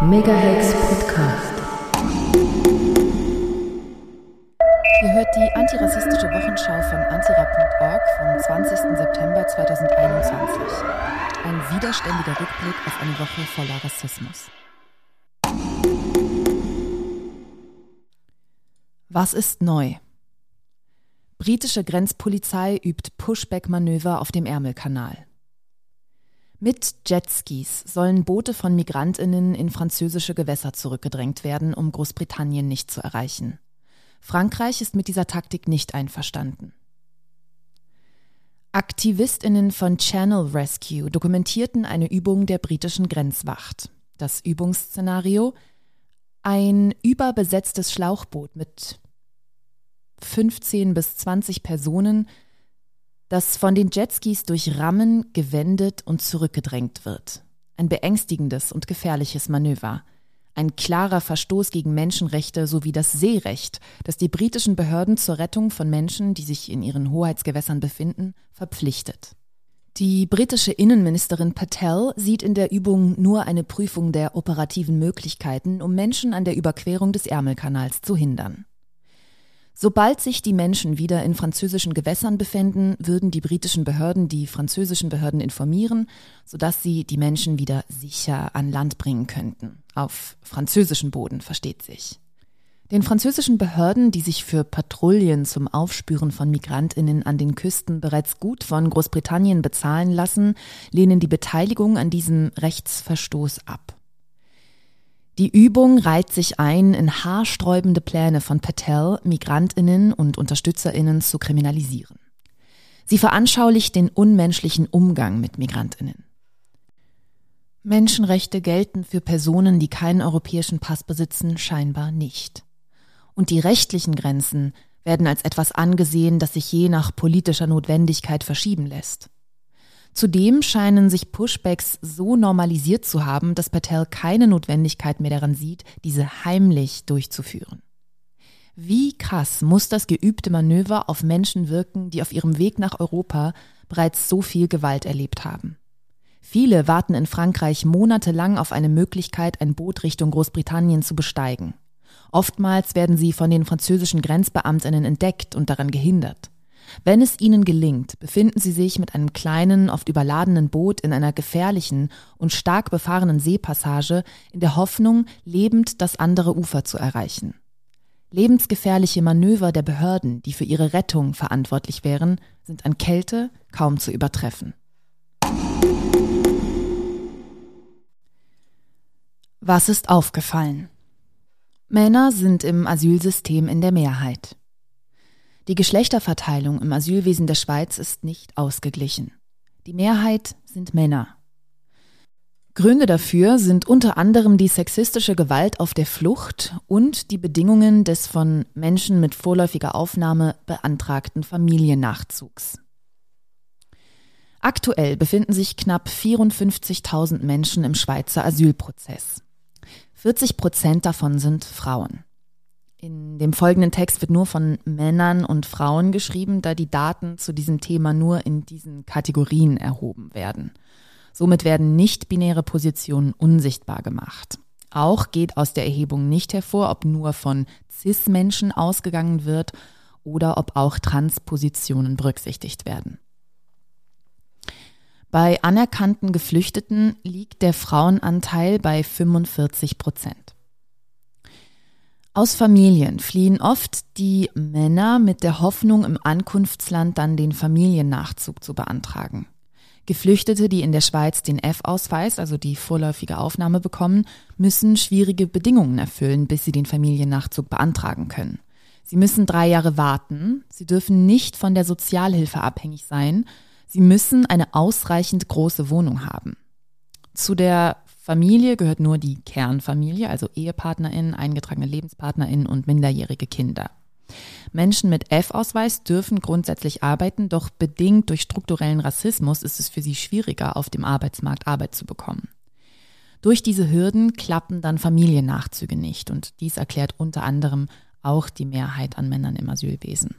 Megahex Podcast. Ihr hört die antirassistische Wochenschau von antira.org vom 20. September 2021. Ein widerständiger Rückblick auf eine Woche voller Rassismus. Was ist neu? Britische Grenzpolizei übt Pushback-Manöver auf dem Ärmelkanal. Mit Jetskis sollen Boote von Migrantinnen in französische Gewässer zurückgedrängt werden, um Großbritannien nicht zu erreichen. Frankreich ist mit dieser Taktik nicht einverstanden. Aktivistinnen von Channel Rescue dokumentierten eine Übung der britischen Grenzwacht. Das Übungsszenario ein überbesetztes Schlauchboot mit 15 bis 20 Personen das von den Jetskis durch Rammen gewendet und zurückgedrängt wird. Ein beängstigendes und gefährliches Manöver. Ein klarer Verstoß gegen Menschenrechte sowie das Seerecht, das die britischen Behörden zur Rettung von Menschen, die sich in ihren Hoheitsgewässern befinden, verpflichtet. Die britische Innenministerin Patel sieht in der Übung nur eine Prüfung der operativen Möglichkeiten, um Menschen an der Überquerung des Ärmelkanals zu hindern. Sobald sich die Menschen wieder in französischen Gewässern befinden, würden die britischen Behörden die französischen Behörden informieren, sodass sie die Menschen wieder sicher an Land bringen könnten. Auf französischen Boden, versteht sich. Den französischen Behörden, die sich für Patrouillen zum Aufspüren von Migrantinnen an den Küsten bereits gut von Großbritannien bezahlen lassen, lehnen die Beteiligung an diesem Rechtsverstoß ab. Die Übung reiht sich ein in haarsträubende Pläne von Patel, Migrantinnen und Unterstützerinnen zu kriminalisieren. Sie veranschaulicht den unmenschlichen Umgang mit Migrantinnen. Menschenrechte gelten für Personen, die keinen europäischen Pass besitzen, scheinbar nicht. Und die rechtlichen Grenzen werden als etwas angesehen, das sich je nach politischer Notwendigkeit verschieben lässt. Zudem scheinen sich Pushbacks so normalisiert zu haben, dass Patel keine Notwendigkeit mehr daran sieht, diese heimlich durchzuführen. Wie krass muss das geübte Manöver auf Menschen wirken, die auf ihrem Weg nach Europa bereits so viel Gewalt erlebt haben. Viele warten in Frankreich monatelang auf eine Möglichkeit, ein Boot Richtung Großbritannien zu besteigen. Oftmals werden sie von den französischen Grenzbeamtinnen entdeckt und daran gehindert. Wenn es ihnen gelingt, befinden sie sich mit einem kleinen, oft überladenen Boot in einer gefährlichen und stark befahrenen Seepassage in der Hoffnung, lebend das andere Ufer zu erreichen. Lebensgefährliche Manöver der Behörden, die für ihre Rettung verantwortlich wären, sind an Kälte kaum zu übertreffen. Was ist aufgefallen? Männer sind im Asylsystem in der Mehrheit. Die Geschlechterverteilung im Asylwesen der Schweiz ist nicht ausgeglichen. Die Mehrheit sind Männer. Gründe dafür sind unter anderem die sexistische Gewalt auf der Flucht und die Bedingungen des von Menschen mit vorläufiger Aufnahme beantragten Familiennachzugs. Aktuell befinden sich knapp 54.000 Menschen im Schweizer Asylprozess. 40 Prozent davon sind Frauen. In dem folgenden Text wird nur von Männern und Frauen geschrieben, da die Daten zu diesem Thema nur in diesen Kategorien erhoben werden. Somit werden nicht-binäre Positionen unsichtbar gemacht. Auch geht aus der Erhebung nicht hervor, ob nur von CIS-Menschen ausgegangen wird oder ob auch Transpositionen berücksichtigt werden. Bei anerkannten Geflüchteten liegt der Frauenanteil bei 45 Prozent. Aus Familien fliehen oft die Männer mit der Hoffnung, im Ankunftsland dann den Familiennachzug zu beantragen. Geflüchtete, die in der Schweiz den F-Ausweis, also die vorläufige Aufnahme bekommen, müssen schwierige Bedingungen erfüllen, bis sie den Familiennachzug beantragen können. Sie müssen drei Jahre warten, sie dürfen nicht von der Sozialhilfe abhängig sein, sie müssen eine ausreichend große Wohnung haben. Zu der Familie gehört nur die Kernfamilie, also EhepartnerInnen, eingetragene LebenspartnerInnen und minderjährige Kinder. Menschen mit F-Ausweis dürfen grundsätzlich arbeiten, doch bedingt durch strukturellen Rassismus ist es für sie schwieriger, auf dem Arbeitsmarkt Arbeit zu bekommen. Durch diese Hürden klappen dann Familiennachzüge nicht und dies erklärt unter anderem auch die Mehrheit an Männern im Asylwesen.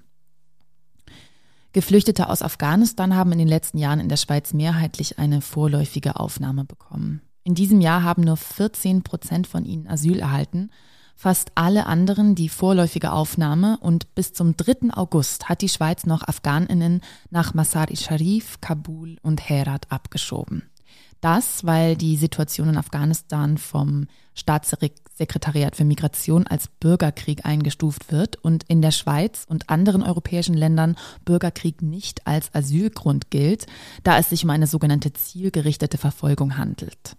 Geflüchtete aus Afghanistan haben in den letzten Jahren in der Schweiz mehrheitlich eine vorläufige Aufnahme bekommen. In diesem Jahr haben nur 14 Prozent von ihnen Asyl erhalten. Fast alle anderen die vorläufige Aufnahme und bis zum 3. August hat die Schweiz noch Afghaninnen nach Masar-i-Sharif, Kabul und Herat abgeschoben. Das, weil die Situation in Afghanistan vom Staatssekretariat für Migration als Bürgerkrieg eingestuft wird und in der Schweiz und anderen europäischen Ländern Bürgerkrieg nicht als Asylgrund gilt, da es sich um eine sogenannte zielgerichtete Verfolgung handelt.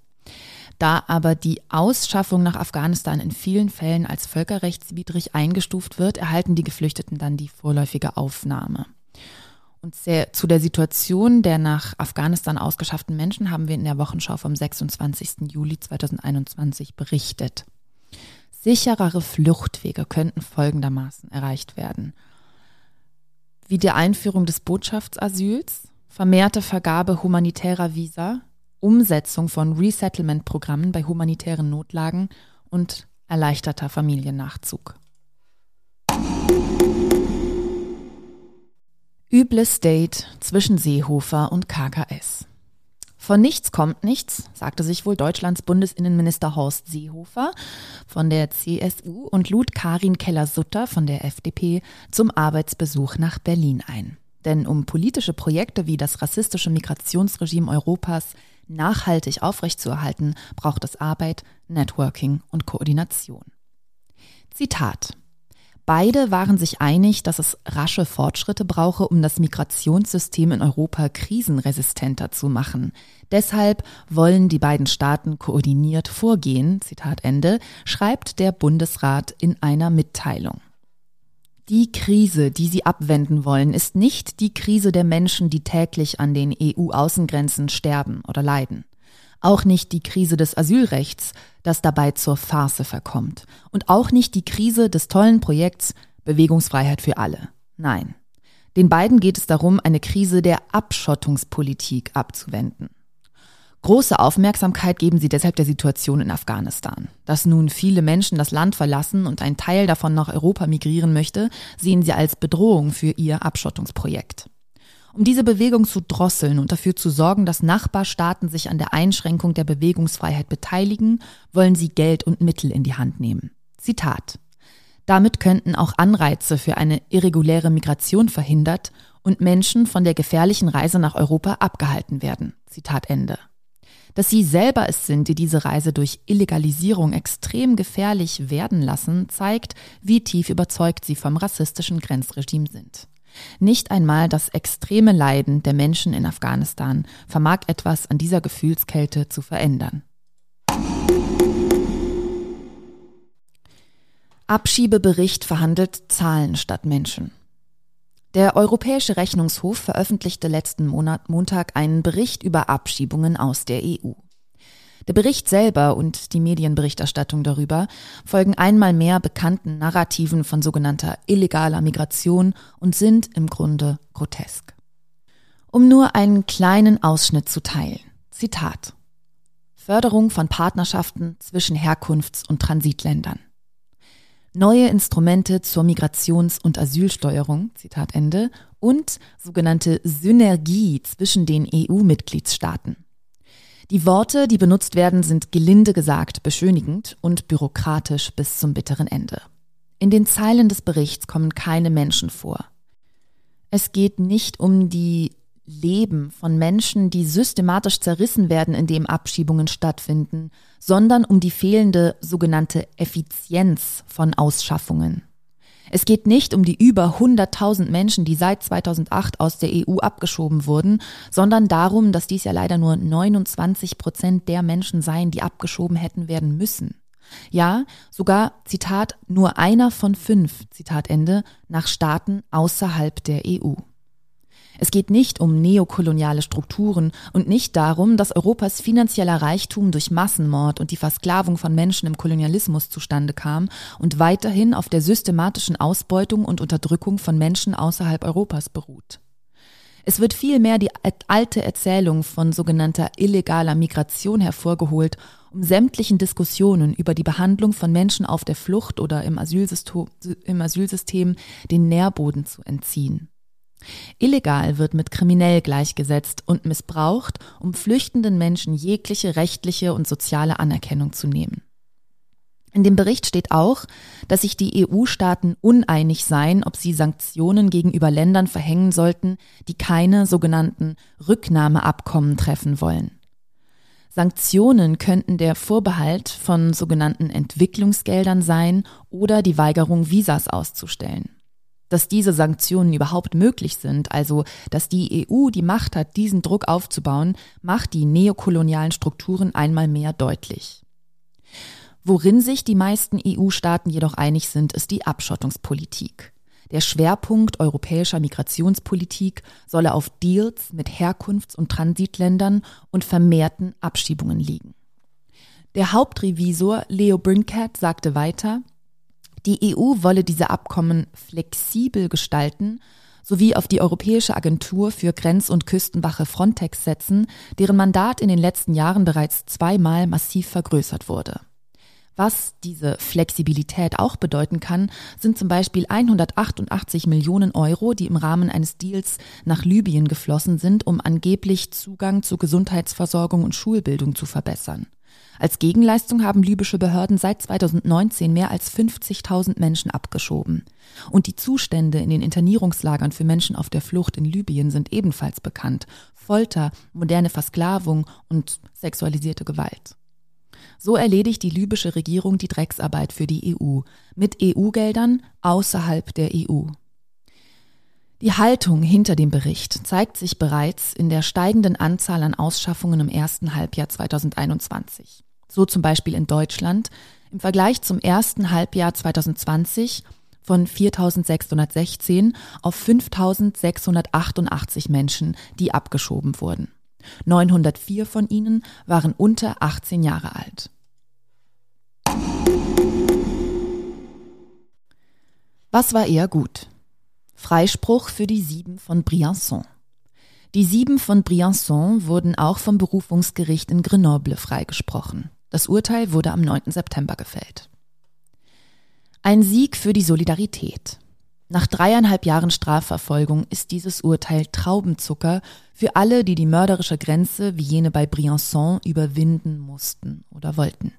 Da aber die Ausschaffung nach Afghanistan in vielen Fällen als völkerrechtswidrig eingestuft wird, erhalten die Geflüchteten dann die vorläufige Aufnahme. Und sehr, zu der Situation der nach Afghanistan ausgeschafften Menschen haben wir in der Wochenschau vom 26. Juli 2021 berichtet. Sicherere Fluchtwege könnten folgendermaßen erreicht werden. Wie die Einführung des Botschaftsasyls, vermehrte Vergabe humanitärer Visa, Umsetzung von Resettlement-Programmen bei humanitären Notlagen und erleichterter Familiennachzug. Übles Date zwischen Seehofer und KKS. Von nichts kommt nichts, sagte sich wohl Deutschlands Bundesinnenminister Horst Seehofer von der CSU und lud Karin Keller-Sutter von der FDP zum Arbeitsbesuch nach Berlin ein. Denn um politische Projekte wie das rassistische Migrationsregime Europas nachhaltig aufrechtzuerhalten, braucht es Arbeit, Networking und Koordination. Zitat Beide waren sich einig, dass es rasche Fortschritte brauche, um das Migrationssystem in Europa krisenresistenter zu machen. Deshalb wollen die beiden Staaten koordiniert vorgehen, Zitat Ende, schreibt der Bundesrat in einer Mitteilung. Die Krise, die sie abwenden wollen, ist nicht die Krise der Menschen, die täglich an den EU-Außengrenzen sterben oder leiden. Auch nicht die Krise des Asylrechts, das dabei zur Farce verkommt. Und auch nicht die Krise des tollen Projekts Bewegungsfreiheit für alle. Nein. Den beiden geht es darum, eine Krise der Abschottungspolitik abzuwenden. Große Aufmerksamkeit geben sie deshalb der Situation in Afghanistan. Dass nun viele Menschen das Land verlassen und ein Teil davon nach Europa migrieren möchte, sehen sie als Bedrohung für ihr Abschottungsprojekt. Um diese Bewegung zu drosseln und dafür zu sorgen, dass Nachbarstaaten sich an der Einschränkung der Bewegungsfreiheit beteiligen, wollen sie Geld und Mittel in die Hand nehmen. Zitat. Damit könnten auch Anreize für eine irreguläre Migration verhindert und Menschen von der gefährlichen Reise nach Europa abgehalten werden. Zitat Ende. Dass sie selber es sind, die diese Reise durch Illegalisierung extrem gefährlich werden lassen, zeigt, wie tief überzeugt sie vom rassistischen Grenzregime sind. Nicht einmal das extreme Leiden der Menschen in Afghanistan vermag etwas an dieser Gefühlskälte zu verändern. Abschiebebericht verhandelt Zahlen statt Menschen. Der Europäische Rechnungshof veröffentlichte letzten Monat Montag einen Bericht über Abschiebungen aus der EU. Der Bericht selber und die Medienberichterstattung darüber folgen einmal mehr bekannten Narrativen von sogenannter illegaler Migration und sind im Grunde grotesk. Um nur einen kleinen Ausschnitt zu teilen. Zitat. Förderung von Partnerschaften zwischen Herkunfts- und Transitländern. Neue Instrumente zur Migrations- und Asylsteuerung, Zitat Ende, und sogenannte Synergie zwischen den EU-Mitgliedstaaten. Die Worte, die benutzt werden, sind gelinde gesagt beschönigend und bürokratisch bis zum bitteren Ende. In den Zeilen des Berichts kommen keine Menschen vor. Es geht nicht um die Leben von Menschen, die systematisch zerrissen werden, indem Abschiebungen stattfinden, sondern um die fehlende sogenannte Effizienz von Ausschaffungen. Es geht nicht um die über 100.000 Menschen, die seit 2008 aus der EU abgeschoben wurden, sondern darum, dass dies ja leider nur 29 Prozent der Menschen seien, die abgeschoben hätten werden müssen. Ja, sogar, Zitat, nur einer von fünf, Zitat Ende, nach Staaten außerhalb der EU. Es geht nicht um neokoloniale Strukturen und nicht darum, dass Europas finanzieller Reichtum durch Massenmord und die Versklavung von Menschen im Kolonialismus zustande kam und weiterhin auf der systematischen Ausbeutung und Unterdrückung von Menschen außerhalb Europas beruht. Es wird vielmehr die alte Erzählung von sogenannter illegaler Migration hervorgeholt, um sämtlichen Diskussionen über die Behandlung von Menschen auf der Flucht oder im Asylsystem, den Nährboden zu entziehen. Illegal wird mit kriminell gleichgesetzt und missbraucht, um flüchtenden Menschen jegliche rechtliche und soziale Anerkennung zu nehmen. In dem Bericht steht auch, dass sich die EU-Staaten uneinig seien, ob sie Sanktionen gegenüber Ländern verhängen sollten, die keine sogenannten Rücknahmeabkommen treffen wollen. Sanktionen könnten der Vorbehalt von sogenannten Entwicklungsgeldern sein oder die Weigerung, Visas auszustellen. Dass diese Sanktionen überhaupt möglich sind, also dass die EU die Macht hat, diesen Druck aufzubauen, macht die neokolonialen Strukturen einmal mehr deutlich. Worin sich die meisten EU-Staaten jedoch einig sind, ist die Abschottungspolitik. Der Schwerpunkt europäischer Migrationspolitik solle auf Deals mit Herkunfts- und Transitländern und vermehrten Abschiebungen liegen. Der Hauptrevisor Leo Brincat sagte weiter, die EU wolle diese Abkommen flexibel gestalten sowie auf die Europäische Agentur für Grenz- und Küstenwache Frontex setzen, deren Mandat in den letzten Jahren bereits zweimal massiv vergrößert wurde. Was diese Flexibilität auch bedeuten kann, sind zum Beispiel 188 Millionen Euro, die im Rahmen eines Deals nach Libyen geflossen sind, um angeblich Zugang zu Gesundheitsversorgung und Schulbildung zu verbessern. Als Gegenleistung haben libysche Behörden seit 2019 mehr als 50.000 Menschen abgeschoben. Und die Zustände in den Internierungslagern für Menschen auf der Flucht in Libyen sind ebenfalls bekannt. Folter, moderne Versklavung und sexualisierte Gewalt. So erledigt die libysche Regierung die Drecksarbeit für die EU mit EU-Geldern außerhalb der EU. Die Haltung hinter dem Bericht zeigt sich bereits in der steigenden Anzahl an Ausschaffungen im ersten Halbjahr 2021. So zum Beispiel in Deutschland im Vergleich zum ersten Halbjahr 2020 von 4.616 auf 5.688 Menschen, die abgeschoben wurden. 904 von ihnen waren unter 18 Jahre alt. Was war eher gut? Freispruch für die Sieben von Briançon. Die Sieben von Briançon wurden auch vom Berufungsgericht in Grenoble freigesprochen. Das Urteil wurde am 9. September gefällt. Ein Sieg für die Solidarität. Nach dreieinhalb Jahren Strafverfolgung ist dieses Urteil Traubenzucker für alle, die die mörderische Grenze wie jene bei Briançon überwinden mussten oder wollten.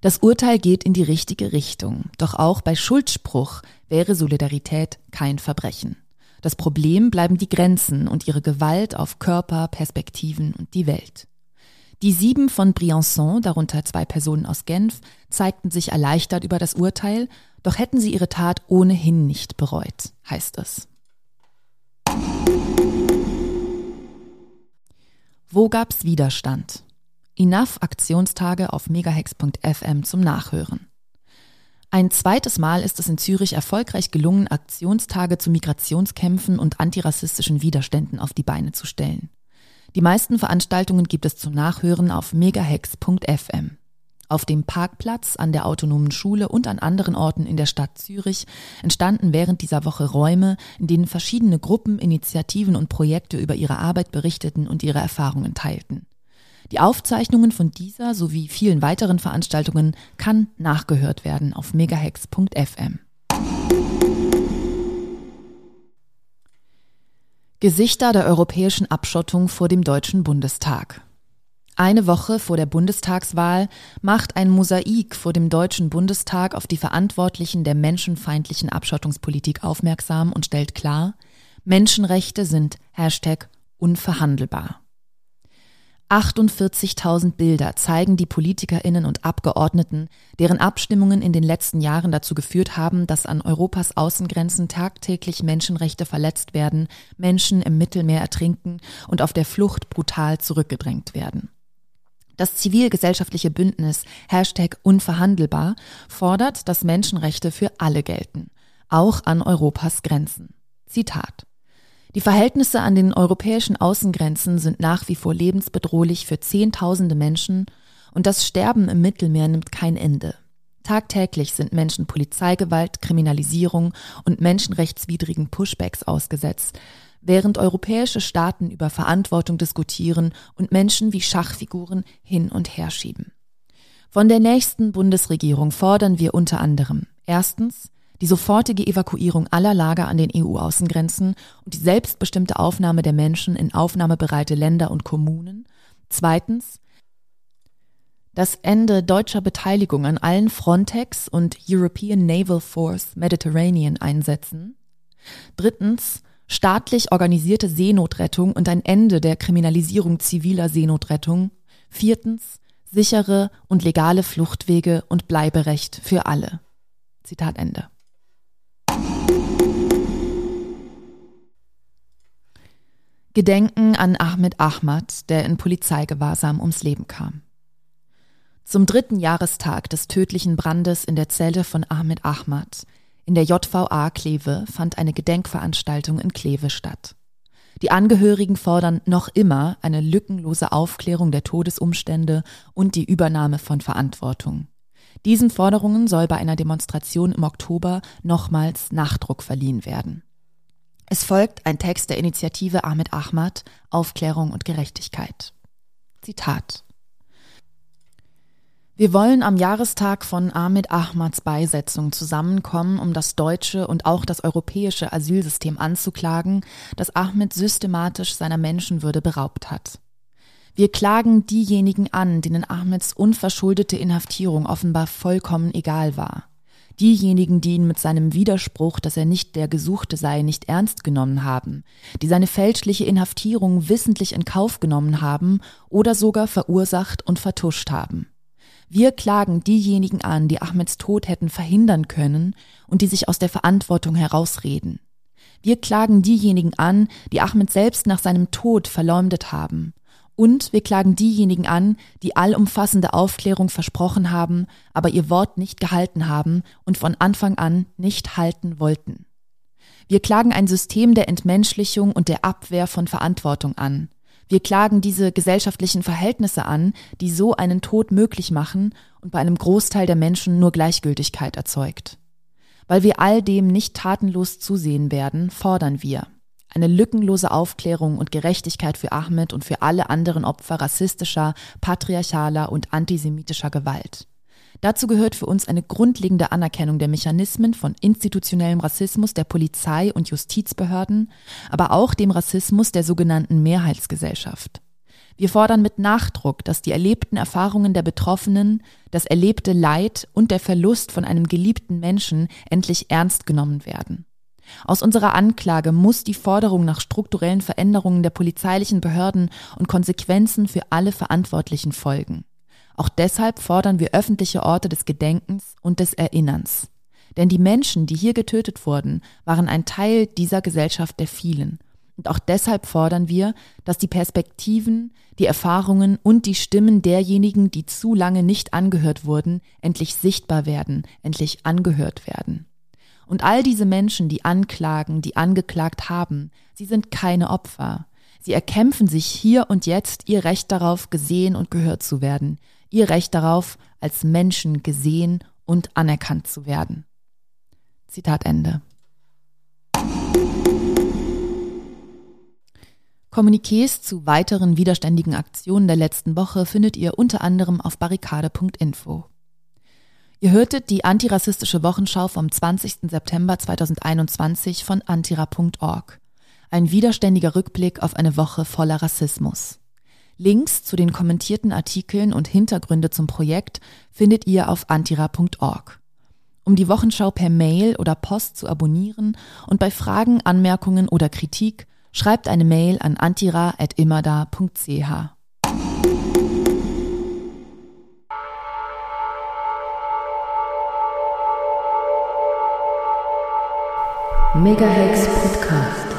Das Urteil geht in die richtige Richtung, doch auch bei Schuldspruch wäre Solidarität kein Verbrechen. Das Problem bleiben die Grenzen und ihre Gewalt auf Körper, Perspektiven und die Welt. Die sieben von Briançon, darunter zwei Personen aus Genf, zeigten sich erleichtert über das Urteil, doch hätten sie ihre Tat ohnehin nicht bereut, heißt es. Wo gab's Widerstand? Enough Aktionstage auf megahex.fm zum Nachhören. Ein zweites Mal ist es in Zürich erfolgreich gelungen, Aktionstage zu Migrationskämpfen und antirassistischen Widerständen auf die Beine zu stellen. Die meisten Veranstaltungen gibt es zum Nachhören auf megahex.fm. Auf dem Parkplatz, an der autonomen Schule und an anderen Orten in der Stadt Zürich entstanden während dieser Woche Räume, in denen verschiedene Gruppen, Initiativen und Projekte über ihre Arbeit berichteten und ihre Erfahrungen teilten. Die Aufzeichnungen von dieser sowie vielen weiteren Veranstaltungen kann nachgehört werden auf megahex.fm. Gesichter der europäischen Abschottung vor dem Deutschen Bundestag. Eine Woche vor der Bundestagswahl macht ein Mosaik vor dem Deutschen Bundestag auf die Verantwortlichen der menschenfeindlichen Abschottungspolitik aufmerksam und stellt klar, Menschenrechte sind Hashtag unverhandelbar. 48.000 Bilder zeigen die Politikerinnen und Abgeordneten, deren Abstimmungen in den letzten Jahren dazu geführt haben, dass an Europas Außengrenzen tagtäglich Menschenrechte verletzt werden, Menschen im Mittelmeer ertrinken und auf der Flucht brutal zurückgedrängt werden. Das zivilgesellschaftliche Bündnis Hashtag unverhandelbar fordert, dass Menschenrechte für alle gelten, auch an Europas Grenzen. Zitat die Verhältnisse an den europäischen Außengrenzen sind nach wie vor lebensbedrohlich für Zehntausende Menschen und das Sterben im Mittelmeer nimmt kein Ende. Tagtäglich sind Menschen Polizeigewalt, Kriminalisierung und menschenrechtswidrigen Pushbacks ausgesetzt, während europäische Staaten über Verantwortung diskutieren und Menschen wie Schachfiguren hin und her schieben. Von der nächsten Bundesregierung fordern wir unter anderem erstens die sofortige Evakuierung aller Lager an den EU-Außengrenzen und die selbstbestimmte Aufnahme der Menschen in aufnahmebereite Länder und Kommunen. Zweitens das Ende deutscher Beteiligung an allen Frontex und European Naval Force Mediterranean Einsätzen. Drittens staatlich organisierte Seenotrettung und ein Ende der Kriminalisierung ziviler Seenotrettung. Viertens sichere und legale Fluchtwege und Bleiberecht für alle. Zitat Ende. Gedenken an Ahmed Ahmad, der in Polizeigewahrsam ums Leben kam. Zum dritten Jahrestag des tödlichen Brandes in der Zelle von Ahmed Ahmad in der JVA Kleve fand eine Gedenkveranstaltung in Kleve statt. Die Angehörigen fordern noch immer eine lückenlose Aufklärung der Todesumstände und die Übernahme von Verantwortung. Diesen Forderungen soll bei einer Demonstration im Oktober nochmals Nachdruck verliehen werden. Es folgt ein Text der Initiative Ahmed Ahmad Aufklärung und Gerechtigkeit. Zitat wir wollen am Jahrestag von Ahmed Ahmads Beisetzung zusammenkommen, um das deutsche und auch das europäische Asylsystem anzuklagen, das Ahmed systematisch seiner Menschenwürde beraubt hat. Wir klagen diejenigen an, denen Ahmeds unverschuldete Inhaftierung offenbar vollkommen egal war diejenigen, die ihn mit seinem Widerspruch, dass er nicht der Gesuchte sei, nicht ernst genommen haben, die seine fälschliche Inhaftierung wissentlich in Kauf genommen haben oder sogar verursacht und vertuscht haben. Wir klagen diejenigen an, die Ahmeds Tod hätten verhindern können und die sich aus der Verantwortung herausreden. Wir klagen diejenigen an, die Ahmed selbst nach seinem Tod verleumdet haben. Und wir klagen diejenigen an, die allumfassende Aufklärung versprochen haben, aber ihr Wort nicht gehalten haben und von Anfang an nicht halten wollten. Wir klagen ein System der Entmenschlichung und der Abwehr von Verantwortung an. Wir klagen diese gesellschaftlichen Verhältnisse an, die so einen Tod möglich machen und bei einem Großteil der Menschen nur Gleichgültigkeit erzeugt. Weil wir all dem nicht tatenlos zusehen werden, fordern wir, eine lückenlose Aufklärung und Gerechtigkeit für Ahmed und für alle anderen Opfer rassistischer, patriarchaler und antisemitischer Gewalt. Dazu gehört für uns eine grundlegende Anerkennung der Mechanismen von institutionellem Rassismus der Polizei und Justizbehörden, aber auch dem Rassismus der sogenannten Mehrheitsgesellschaft. Wir fordern mit Nachdruck, dass die erlebten Erfahrungen der Betroffenen, das erlebte Leid und der Verlust von einem geliebten Menschen endlich ernst genommen werden. Aus unserer Anklage muss die Forderung nach strukturellen Veränderungen der polizeilichen Behörden und Konsequenzen für alle Verantwortlichen folgen. Auch deshalb fordern wir öffentliche Orte des Gedenkens und des Erinnerns. Denn die Menschen, die hier getötet wurden, waren ein Teil dieser Gesellschaft der vielen. Und auch deshalb fordern wir, dass die Perspektiven, die Erfahrungen und die Stimmen derjenigen, die zu lange nicht angehört wurden, endlich sichtbar werden, endlich angehört werden. Und all diese Menschen, die anklagen, die angeklagt haben, sie sind keine Opfer. Sie erkämpfen sich hier und jetzt ihr Recht darauf, gesehen und gehört zu werden, ihr Recht darauf, als Menschen gesehen und anerkannt zu werden. Zitat Ende. Kommuniqués zu weiteren widerständigen Aktionen der letzten Woche findet ihr unter anderem auf barrikade.info. Ihr hörtet die antirassistische Wochenschau vom 20. September 2021 von antira.org. Ein widerständiger Rückblick auf eine Woche voller Rassismus. Links zu den kommentierten Artikeln und Hintergründe zum Projekt findet ihr auf antira.org. Um die Wochenschau per Mail oder Post zu abonnieren und bei Fragen, Anmerkungen oder Kritik schreibt eine Mail an antira.immerda.ch. Megahex Podcast.